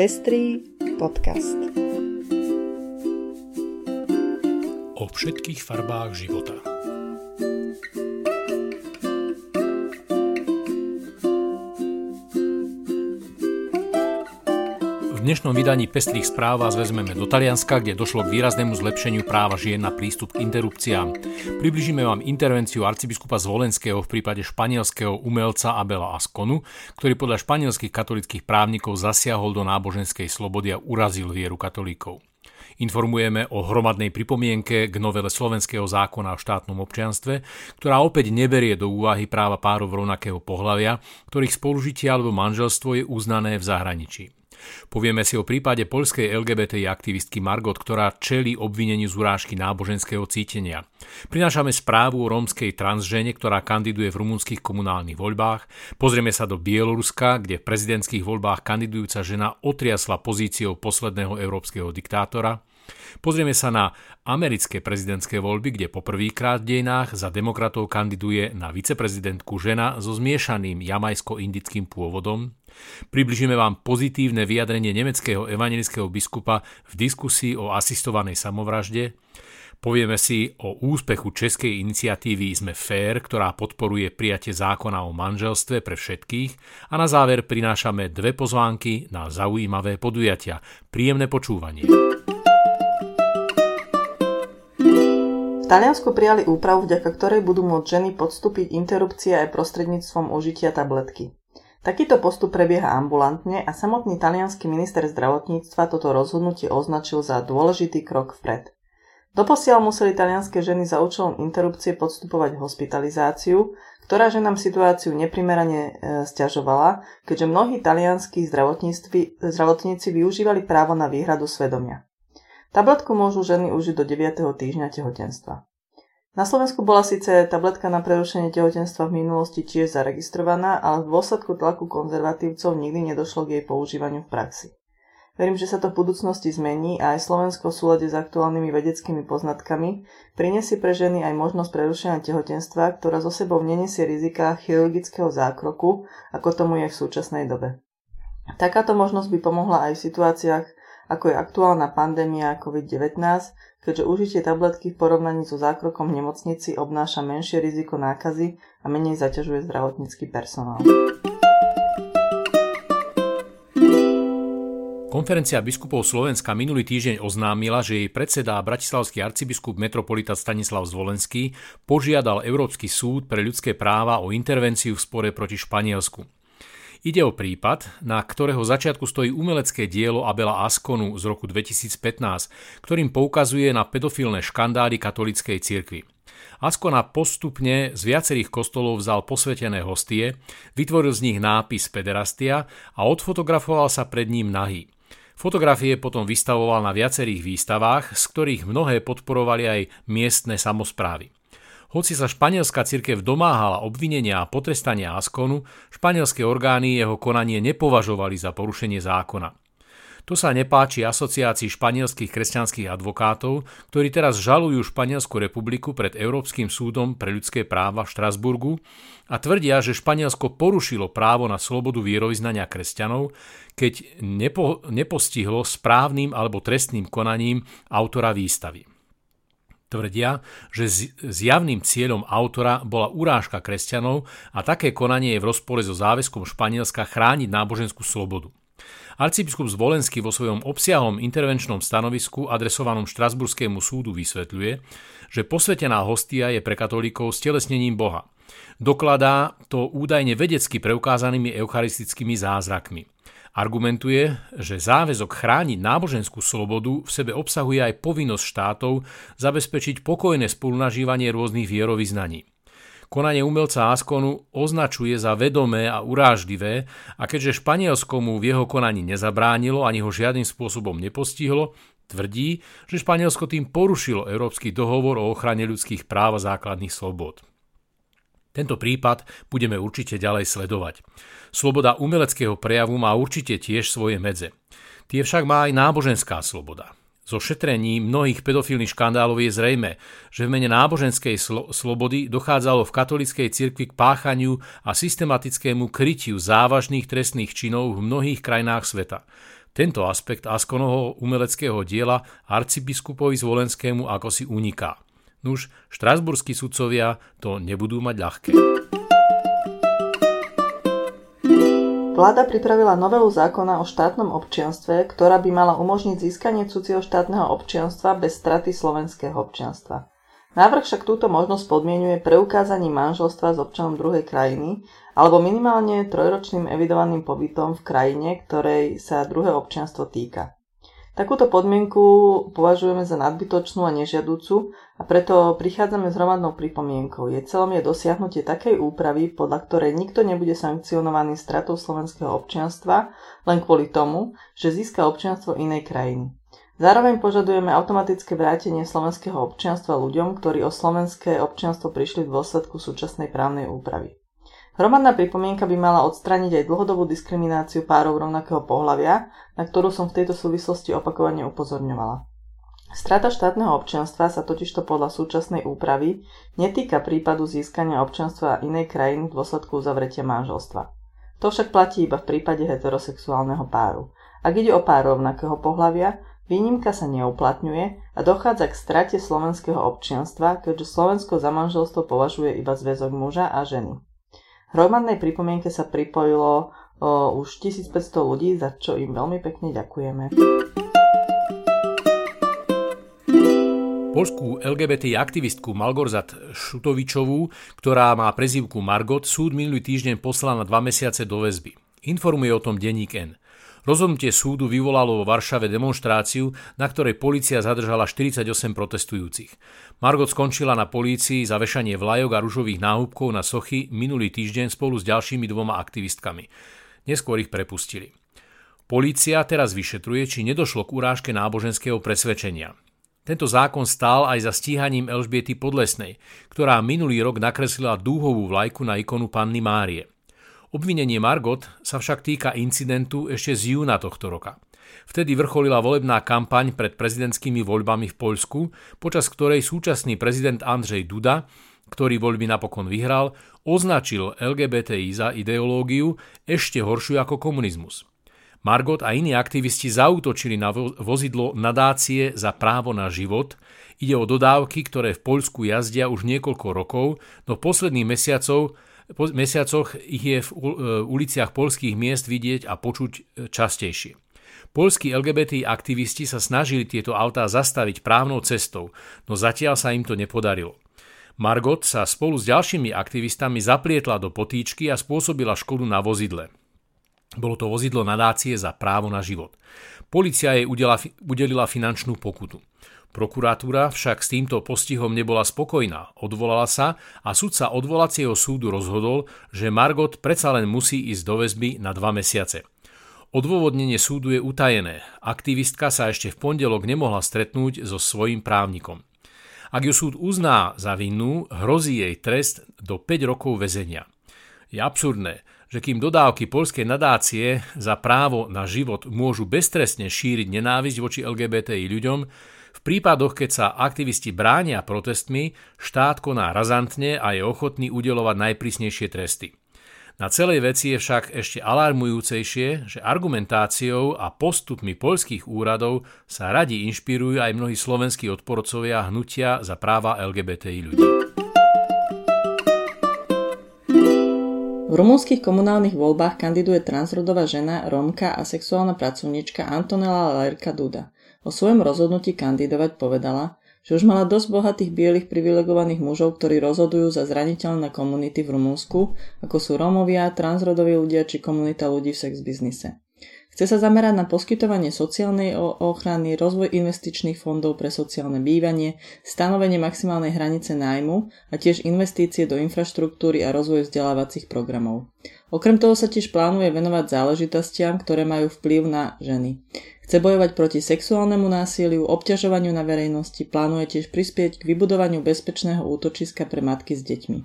Pestrý podcast. O všetkých farbách života. Dnešnom vydaní Pestrých správ vás vezmeme do Talianska, kde došlo k výraznému zlepšeniu práva žien na prístup k interrupciám. Približíme vám intervenciu arcibiskupa Zvolenského v prípade španielského umelca Abela Asconu, ktorý podľa španielských katolických právnikov zasiahol do náboženskej slobody a urazil vieru katolíkov. Informujeme o hromadnej pripomienke k novele slovenského zákona o štátnom občianstve, ktorá opäť neberie do úvahy práva párov rovnakého pohľavia, ktorých spolužitie alebo manželstvo je uznané v zahraničí. Povieme si o prípade poľskej LGBTI aktivistky Margot, ktorá čelí obvineniu z urážky náboženského cítenia. Prinášame správu o rómskej transžene, ktorá kandiduje v rumunských komunálnych voľbách. Pozrieme sa do Bieloruska, kde v prezidentských voľbách kandidujúca žena otriasla pozíciou posledného európskeho diktátora. Pozrieme sa na americké prezidentské voľby, kde poprvýkrát v dejinách za demokratov kandiduje na viceprezidentku žena so zmiešaným jamajsko-indickým pôvodom. Približíme vám pozitívne vyjadrenie nemeckého evangelického biskupa v diskusii o asistovanej samovražde. Povieme si o úspechu českej iniciatívy Sme fair, ktorá podporuje prijatie zákona o manželstve pre všetkých a na záver prinášame dve pozvánky na zaujímavé podujatia. Príjemné počúvanie. V Taliansku prijali úpravu, vďaka ktorej budú môcť ženy podstúpiť interrupcie aj prostredníctvom užitia tabletky. Takýto postup prebieha ambulantne a samotný talianský minister zdravotníctva toto rozhodnutie označil za dôležitý krok vpred. Doposiaľ museli talianské ženy za účelom interrupcie podstupovať hospitalizáciu, ktorá ženám situáciu neprimerane e, stiažovala, keďže mnohí talianskí zdravotníci využívali právo na výhradu svedomia. Tabletku môžu ženy užiť do 9. týždňa tehotenstva. Na Slovensku bola síce tabletka na prerušenie tehotenstva v minulosti tiež zaregistrovaná, ale v dôsledku tlaku konzervatívcov nikdy nedošlo k jej používaniu v praxi. Verím, že sa to v budúcnosti zmení a aj Slovensko v súlade s aktuálnymi vedeckými poznatkami prinesie pre ženy aj možnosť prerušenia tehotenstva, ktorá so sebou nenesie rizika chirurgického zákroku, ako tomu je v súčasnej dobe. Takáto možnosť by pomohla aj v situáciách, ako je aktuálna pandémia COVID-19, keďže užitie tabletky v porovnaní so zákrokom v nemocnici obnáša menšie riziko nákazy a menej zaťažuje zdravotnícky personál. Konferencia biskupov Slovenska minulý týždeň oznámila, že jej predseda bratislavský arcibiskup metropolita Stanislav Zvolenský požiadal Európsky súd pre ľudské práva o intervenciu v spore proti Španielsku. Ide o prípad, na ktorého začiatku stojí umelecké dielo Abela Askonu z roku 2015, ktorým poukazuje na pedofilné škandály katolíckej cirkvi. Askona postupne z viacerých kostolov vzal posvetené hostie, vytvoril z nich nápis pederastia a odfotografoval sa pred ním nahý. Fotografie potom vystavoval na viacerých výstavách, z ktorých mnohé podporovali aj miestne samozprávy. Hoci sa španielská cirkev domáhala obvinenia a potrestania Askonu, španielské orgány jeho konanie nepovažovali za porušenie zákona. To sa nepáči asociácii španielských kresťanských advokátov, ktorí teraz žalujú Španielsku republiku pred Európskym súdom pre ľudské práva v Štrasburgu a tvrdia, že Španielsko porušilo právo na slobodu vierovýznania kresťanov, keď nepo, nepostihlo správnym alebo trestným konaním autora výstavy. Tvrdia, že zjavným cieľom autora bola urážka kresťanov a také konanie je v rozpore so záväzkom Španielska chrániť náboženskú slobodu. Arcibiskup Zvolenský vo svojom obsiahlom intervenčnom stanovisku adresovanom Štrasburskému súdu vysvetľuje, že posvetená hostia je pre katolíkov stelesnením Boha. Dokladá to údajne vedecky preukázanými eucharistickými zázrakmi. Argumentuje, že záväzok chrániť náboženskú slobodu v sebe obsahuje aj povinnosť štátov zabezpečiť pokojné spolunažívanie rôznych vierovýznaní. Konanie umelca Askonu označuje za vedomé a urážlivé a keďže Španielsko mu v jeho konaní nezabránilo ani ho žiadnym spôsobom nepostihlo, tvrdí, že Španielsko tým porušilo Európsky dohovor o ochrane ľudských práv a základných slobod. Tento prípad budeme určite ďalej sledovať. Sloboda umeleckého prejavu má určite tiež svoje medze. Tie však má aj náboženská sloboda. Zo šetrení mnohých pedofilných škandálov je zrejme, že v mene náboženskej slo- slobody dochádzalo v katolickej cirkvi k páchaniu a systematickému krytiu závažných trestných činov v mnohých krajinách sveta. Tento aspekt Askonovho umeleckého diela arcibiskupovi Zvolenskému ako si uniká. Nuž, štrasburskí sudcovia to nebudú mať ľahké. Vláda pripravila novelu zákona o štátnom občianstve, ktorá by mala umožniť získanie cudzieho štátneho občianstva bez straty slovenského občianstva. Návrh však túto možnosť podmienuje preukázaním manželstva s občanom druhej krajiny alebo minimálne trojročným evidovaným pobytom v krajine, ktorej sa druhé občianstvo týka. Takúto podmienku považujeme za nadbytočnú a nežiadúcu a preto prichádzame s hromadnou pripomienkou. Je celom je dosiahnutie takej úpravy, podľa ktorej nikto nebude sankcionovaný stratou slovenského občianstva len kvôli tomu, že získa občianstvo inej krajiny. Zároveň požadujeme automatické vrátenie slovenského občianstva ľuďom, ktorí o slovenské občianstvo prišli v dôsledku súčasnej právnej úpravy. Hromadná pripomienka by mala odstrániť aj dlhodobú diskrimináciu párov rovnakého pohľavia, na ktorú som v tejto súvislosti opakovane upozorňovala. Strata štátneho občianstva sa totižto podľa súčasnej úpravy netýka prípadu získania občianstva inej krajiny v dôsledku uzavretia manželstva. To však platí iba v prípade heterosexuálneho páru. Ak ide o pár rovnakého pohľavia, výnimka sa neuplatňuje a dochádza k strate slovenského občianstva, keďže Slovensko za manželstvo považuje iba zväzok muža a ženy. Hromadnej pripomienke sa pripojilo o, už 1500 ľudí, za čo im veľmi pekne ďakujeme. Polskú LGBT aktivistku Malgorzat Šutovičovú, ktorá má prezývku Margot, súd minulý týždeň poslal na dva mesiace do väzby. Informuje o tom denník N. Rozhodnutie súdu vyvolalo vo Varšave demonstráciu, na ktorej policia zadržala 48 protestujúcich. Margot skončila na polícii za vešanie vlajok a ružových náhubkov na sochy minulý týždeň spolu s ďalšími dvoma aktivistkami. Neskôr ich prepustili. Polícia teraz vyšetruje, či nedošlo k urážke náboženského presvedčenia. Tento zákon stál aj za stíhaním Elžbiety Podlesnej, ktorá minulý rok nakreslila dúhovú vlajku na ikonu Panny Márie. Obvinenie Margot sa však týka incidentu ešte z júna tohto roka. Vtedy vrcholila volebná kampaň pred prezidentskými voľbami v Poľsku, počas ktorej súčasný prezident Andrzej Duda, ktorý voľby napokon vyhral, označil LGBTI za ideológiu ešte horšiu ako komunizmus. Margot a iní aktivisti zautočili na vozidlo nadácie za právo na život. Ide o dodávky, ktoré v Poľsku jazdia už niekoľko rokov, no posledných mesiacov po mesiacoch ich je v e, uliciach polských miest vidieť a počuť e, častejšie. Polskí LGBT aktivisti sa snažili tieto autá zastaviť právnou cestou, no zatiaľ sa im to nepodarilo. Margot sa spolu s ďalšími aktivistami zaplietla do potýčky a spôsobila škodu na vozidle. Bolo to vozidlo nadácie za právo na život. Polícia jej udelila finančnú pokutu. Prokuratúra však s týmto postihom nebola spokojná, odvolala sa a sudca odvolacieho súdu rozhodol, že Margot predsa len musí ísť do väzby na dva mesiace. Odôvodnenie súdu je utajené. Aktivistka sa ešte v pondelok nemohla stretnúť so svojím právnikom. Ak ju súd uzná za vinnú, hrozí jej trest do 5 rokov väzenia. Je absurdné, že kým dodávky polskej nadácie za právo na život môžu beztrestne šíriť nenávisť voči LGBTI ľuďom, v prípadoch, keď sa aktivisti bránia protestmi, štát koná razantne a je ochotný udelovať najprísnejšie tresty. Na celej veci je však ešte alarmujúcejšie, že argumentáciou a postupmi poľských úradov sa radi inšpirujú aj mnohí slovenskí odporcovia hnutia za práva LGBTI ľudí. V rumúnskych komunálnych voľbách kandiduje transrodová žena, Rómka a sexuálna pracovníčka Antonella Lerka Duda. O svojom rozhodnutí kandidovať povedala, že už mala dosť bohatých bielých privilegovaných mužov, ktorí rozhodujú za zraniteľné komunity v Rumunsku, ako sú Rómovia, transrodoví ľudia či komunita ľudí v sex. Chce sa zamerať na poskytovanie sociálnej ochrany, rozvoj investičných fondov pre sociálne bývanie, stanovenie maximálnej hranice nájmu a tiež investície do infraštruktúry a rozvoj vzdelávacích programov. Okrem toho sa tiež plánuje venovať záležitostiam, ktoré majú vplyv na ženy. Chce bojovať proti sexuálnemu násiliu, obťažovaniu na verejnosti, plánuje tiež prispieť k vybudovaniu bezpečného útočiska pre matky s deťmi.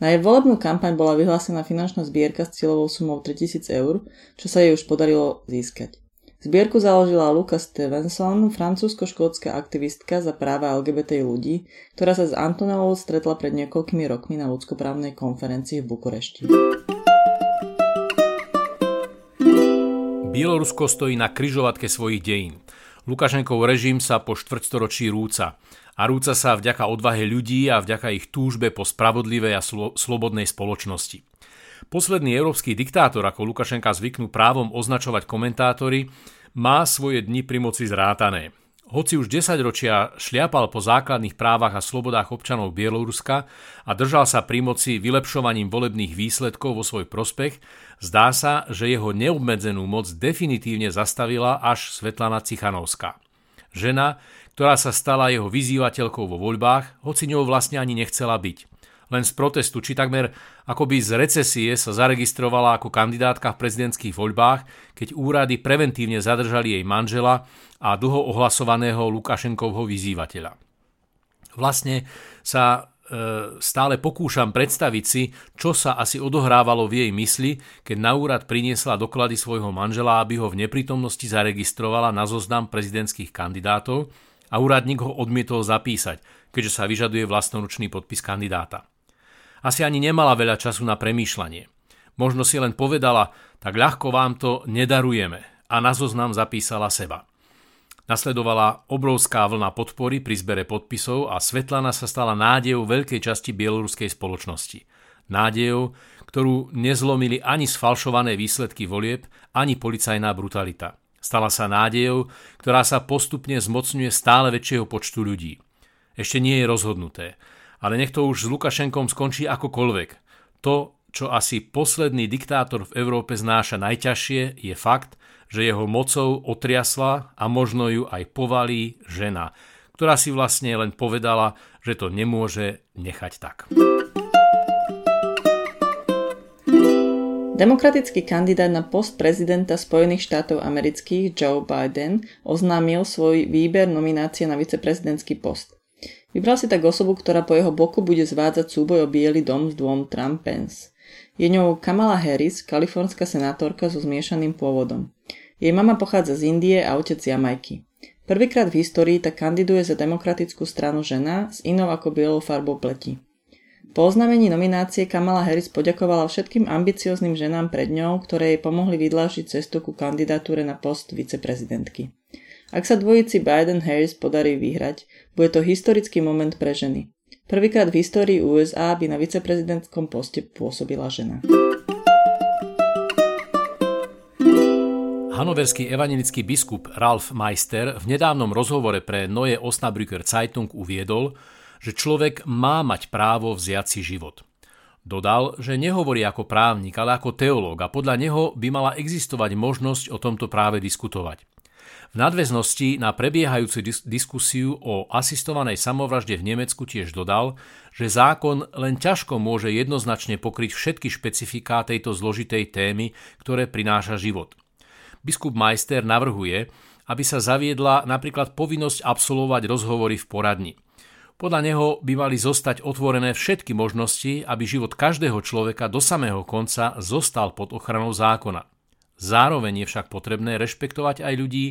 Na jej volebnú kampaň bola vyhlásená finančná zbierka s cieľovou sumou 3000 eur, čo sa jej už podarilo získať. Zbierku založila Luka Stevenson, francúzsko-škótska aktivistka za práva LGBT ľudí, ktorá sa s Antonelou stretla pred niekoľkými rokmi na ľudskoprávnej konferencii v Bukurešti. Bielorusko stojí na kryžovatke svojich dejín. Lukašenkov režim sa po štvrtstoročí rúca. A rúca sa vďaka odvahe ľudí a vďaka ich túžbe po spravodlivej a slo- slobodnej spoločnosti. Posledný európsky diktátor, ako Lukašenka zvyknú právom označovať komentátori, má svoje dni pri moci zrátané. Hoci už 10 ročia šliapal po základných právach a slobodách občanov Bieloruska a držal sa pri moci vylepšovaním volebných výsledkov vo svoj prospech, zdá sa, že jeho neobmedzenú moc definitívne zastavila až Svetlana Cichanovská. Žena, ktorá sa stala jeho vyzývateľkou vo voľbách, hoci ňou vlastne ani nechcela byť len z protestu, či takmer akoby z recesie sa zaregistrovala ako kandidátka v prezidentských voľbách, keď úrady preventívne zadržali jej manžela a dlho ohlasovaného Lukašenkovho vyzývateľa. Vlastne sa e, stále pokúšam predstaviť si, čo sa asi odohrávalo v jej mysli, keď na úrad priniesla doklady svojho manžela, aby ho v neprítomnosti zaregistrovala na zoznam prezidentských kandidátov a úradník ho odmietol zapísať, keďže sa vyžaduje vlastnoručný podpis kandidáta. Asi ani nemala veľa času na premýšľanie. Možno si len povedala, tak ľahko vám to nedarujeme a na zoznam zapísala seba. Nasledovala obrovská vlna podpory pri zbere podpisov a Svetlana sa stala nádejou veľkej časti bieloruskej spoločnosti. Nádejou, ktorú nezlomili ani sfalšované výsledky volieb, ani policajná brutalita. Stala sa nádejou, ktorá sa postupne zmocňuje stále väčšieho počtu ľudí. Ešte nie je rozhodnuté, ale nech to už s Lukašenkom skončí akokoľvek. To, čo asi posledný diktátor v Európe znáša najťažšie, je fakt, že jeho mocou otriasla a možno ju aj povalí žena, ktorá si vlastne len povedala, že to nemôže nechať tak. Demokratický kandidát na post prezidenta Spojených štátov amerických Joe Biden oznámil svoj výber nominácie na viceprezidentský post. Vybral si tak osobu, ktorá po jeho boku bude zvádzať súboj o Bielý dom s dvom Trump-Pence. Je ňou Kamala Harris, kalifornská senátorka so zmiešaným pôvodom. Jej mama pochádza z Indie a otec z Jamajky. Prvýkrát v histórii tak kandiduje za demokratickú stranu žena s inou ako bielou farbou pleti. Po oznámení nominácie Kamala Harris poďakovala všetkým ambiciozným ženám pred ňou, ktoré jej pomohli vydlážiť cestu ku kandidatúre na post viceprezidentky. Ak sa dvojici Biden-Harris podarí vyhrať, bude to historický moment pre ženy. Prvýkrát v histórii USA by na viceprezidentskom poste pôsobila žena. Hanoverský evangelický biskup Ralf Meister v nedávnom rozhovore pre Neue Osnabrücker Zeitung uviedol, že človek má mať právo vziať si život. Dodal, že nehovorí ako právnik, ale ako teológ a podľa neho by mala existovať možnosť o tomto práve diskutovať. V nadväznosti na prebiehajúcu diskusiu o asistovanej samovražde v Nemecku tiež dodal, že zákon len ťažko môže jednoznačne pokryť všetky špecifiká tejto zložitej témy, ktoré prináša život. Biskup Majster navrhuje, aby sa zaviedla napríklad povinnosť absolvovať rozhovory v poradni. Podľa neho by mali zostať otvorené všetky možnosti, aby život každého človeka do samého konca zostal pod ochranou zákona. Zároveň je však potrebné rešpektovať aj ľudí,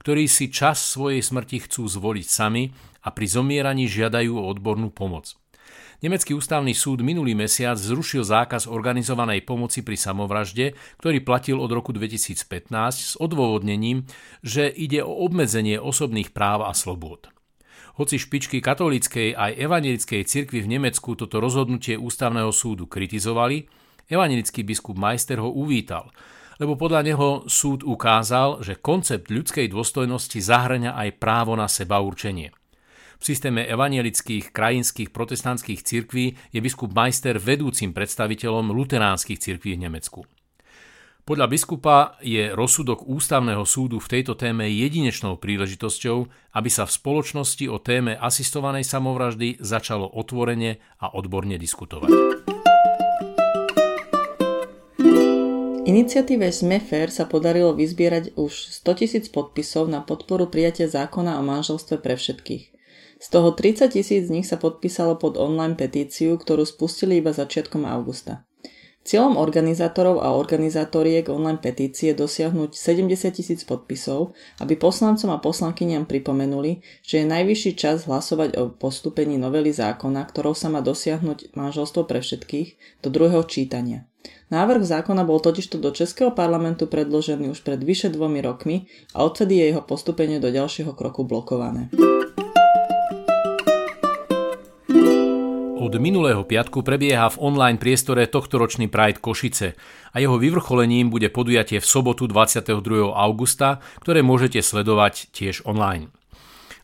ktorí si čas svojej smrti chcú zvoliť sami a pri zomieraní žiadajú o odbornú pomoc. Nemecký ústavný súd minulý mesiac zrušil zákaz organizovanej pomoci pri samovražde, ktorý platil od roku 2015 s odôvodnením, že ide o obmedzenie osobných práv a slobôd. Hoci špičky katolíckej aj evangelickej cirkvi v Nemecku toto rozhodnutie ústavného súdu kritizovali, evangelický biskup Meister ho uvítal – lebo podľa neho súd ukázal, že koncept ľudskej dôstojnosti zahrňa aj právo na seba určenie. V systéme evanielických krajinských protestantských cirkví je biskup Majster vedúcim predstaviteľom luteránskych cirkví v Nemecku. Podľa biskupa je rozsudok ústavného súdu v tejto téme jedinečnou príležitosťou, aby sa v spoločnosti o téme asistovanej samovraždy začalo otvorene a odborne diskutovať. Iniciatíve Smefer sa podarilo vyzbierať už 100 tisíc podpisov na podporu prijatia zákona o manželstve pre všetkých. Z toho 30 tisíc z nich sa podpísalo pod online petíciu, ktorú spustili iba začiatkom augusta. Cieľom organizátorov a organizátoriek online petície dosiahnuť 70 tisíc podpisov, aby poslancom a poslankyniam pripomenuli, že je najvyšší čas hlasovať o postupení novely zákona, ktorou sa má dosiahnuť manželstvo pre všetkých, do druhého čítania. Návrh zákona bol totižto do Českého parlamentu predložený už pred vyše dvomi rokmi a odtedy je jeho postupenie do ďalšieho kroku blokované. Od minulého piatku prebieha v online priestore tohtoročný Pride Košice a jeho vyvrcholením bude podujatie v sobotu 22. augusta, ktoré môžete sledovať tiež online.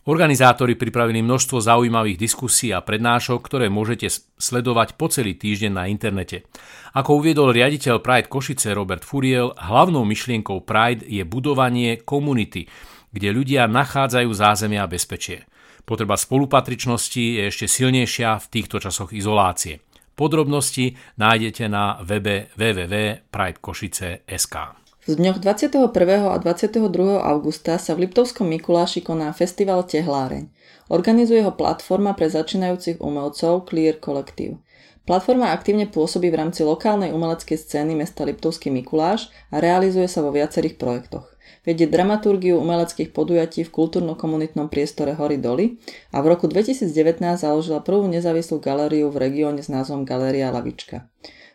Organizátori pripravili množstvo zaujímavých diskusí a prednášok, ktoré môžete sledovať po celý týždeň na internete. Ako uviedol riaditeľ Pride Košice Robert Furiel, hlavnou myšlienkou Pride je budovanie komunity, kde ľudia nachádzajú zázemia a bezpečie. Potreba spolupatričnosti je ešte silnejšia v týchto časoch izolácie. Podrobnosti nájdete na webe www.pridekošice.sk. V dňoch 21. a 22. augusta sa v Liptovskom Mikuláši koná festival Tehláreň. Organizuje ho platforma pre začínajúcich umelcov Clear Collective. Platforma aktívne pôsobí v rámci lokálnej umeleckej scény mesta Liptovský Mikuláš a realizuje sa vo viacerých projektoch vedie dramaturgiu umeleckých podujatí v kultúrno-komunitnom priestore Hory Doly a v roku 2019 založila prvú nezávislú galériu v regióne s názvom Galéria Lavička.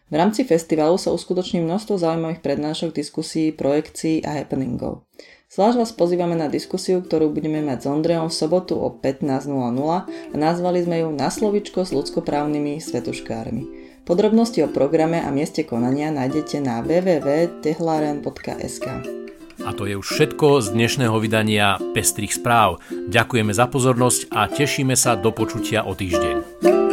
V rámci festivalu sa uskutoční množstvo zaujímavých prednášok, diskusí, projekcií a happeningov. Zvlášť vás pozývame na diskusiu, ktorú budeme mať s Ondrejom v sobotu o 15.00 a nazvali sme ju Na slovičko s ľudskoprávnymi svetuškármi. Podrobnosti o programe a mieste konania nájdete na www.tehlaren.sk. A to je už všetko z dnešného vydania Pestrých správ. Ďakujeme za pozornosť a tešíme sa do počutia o týždeň.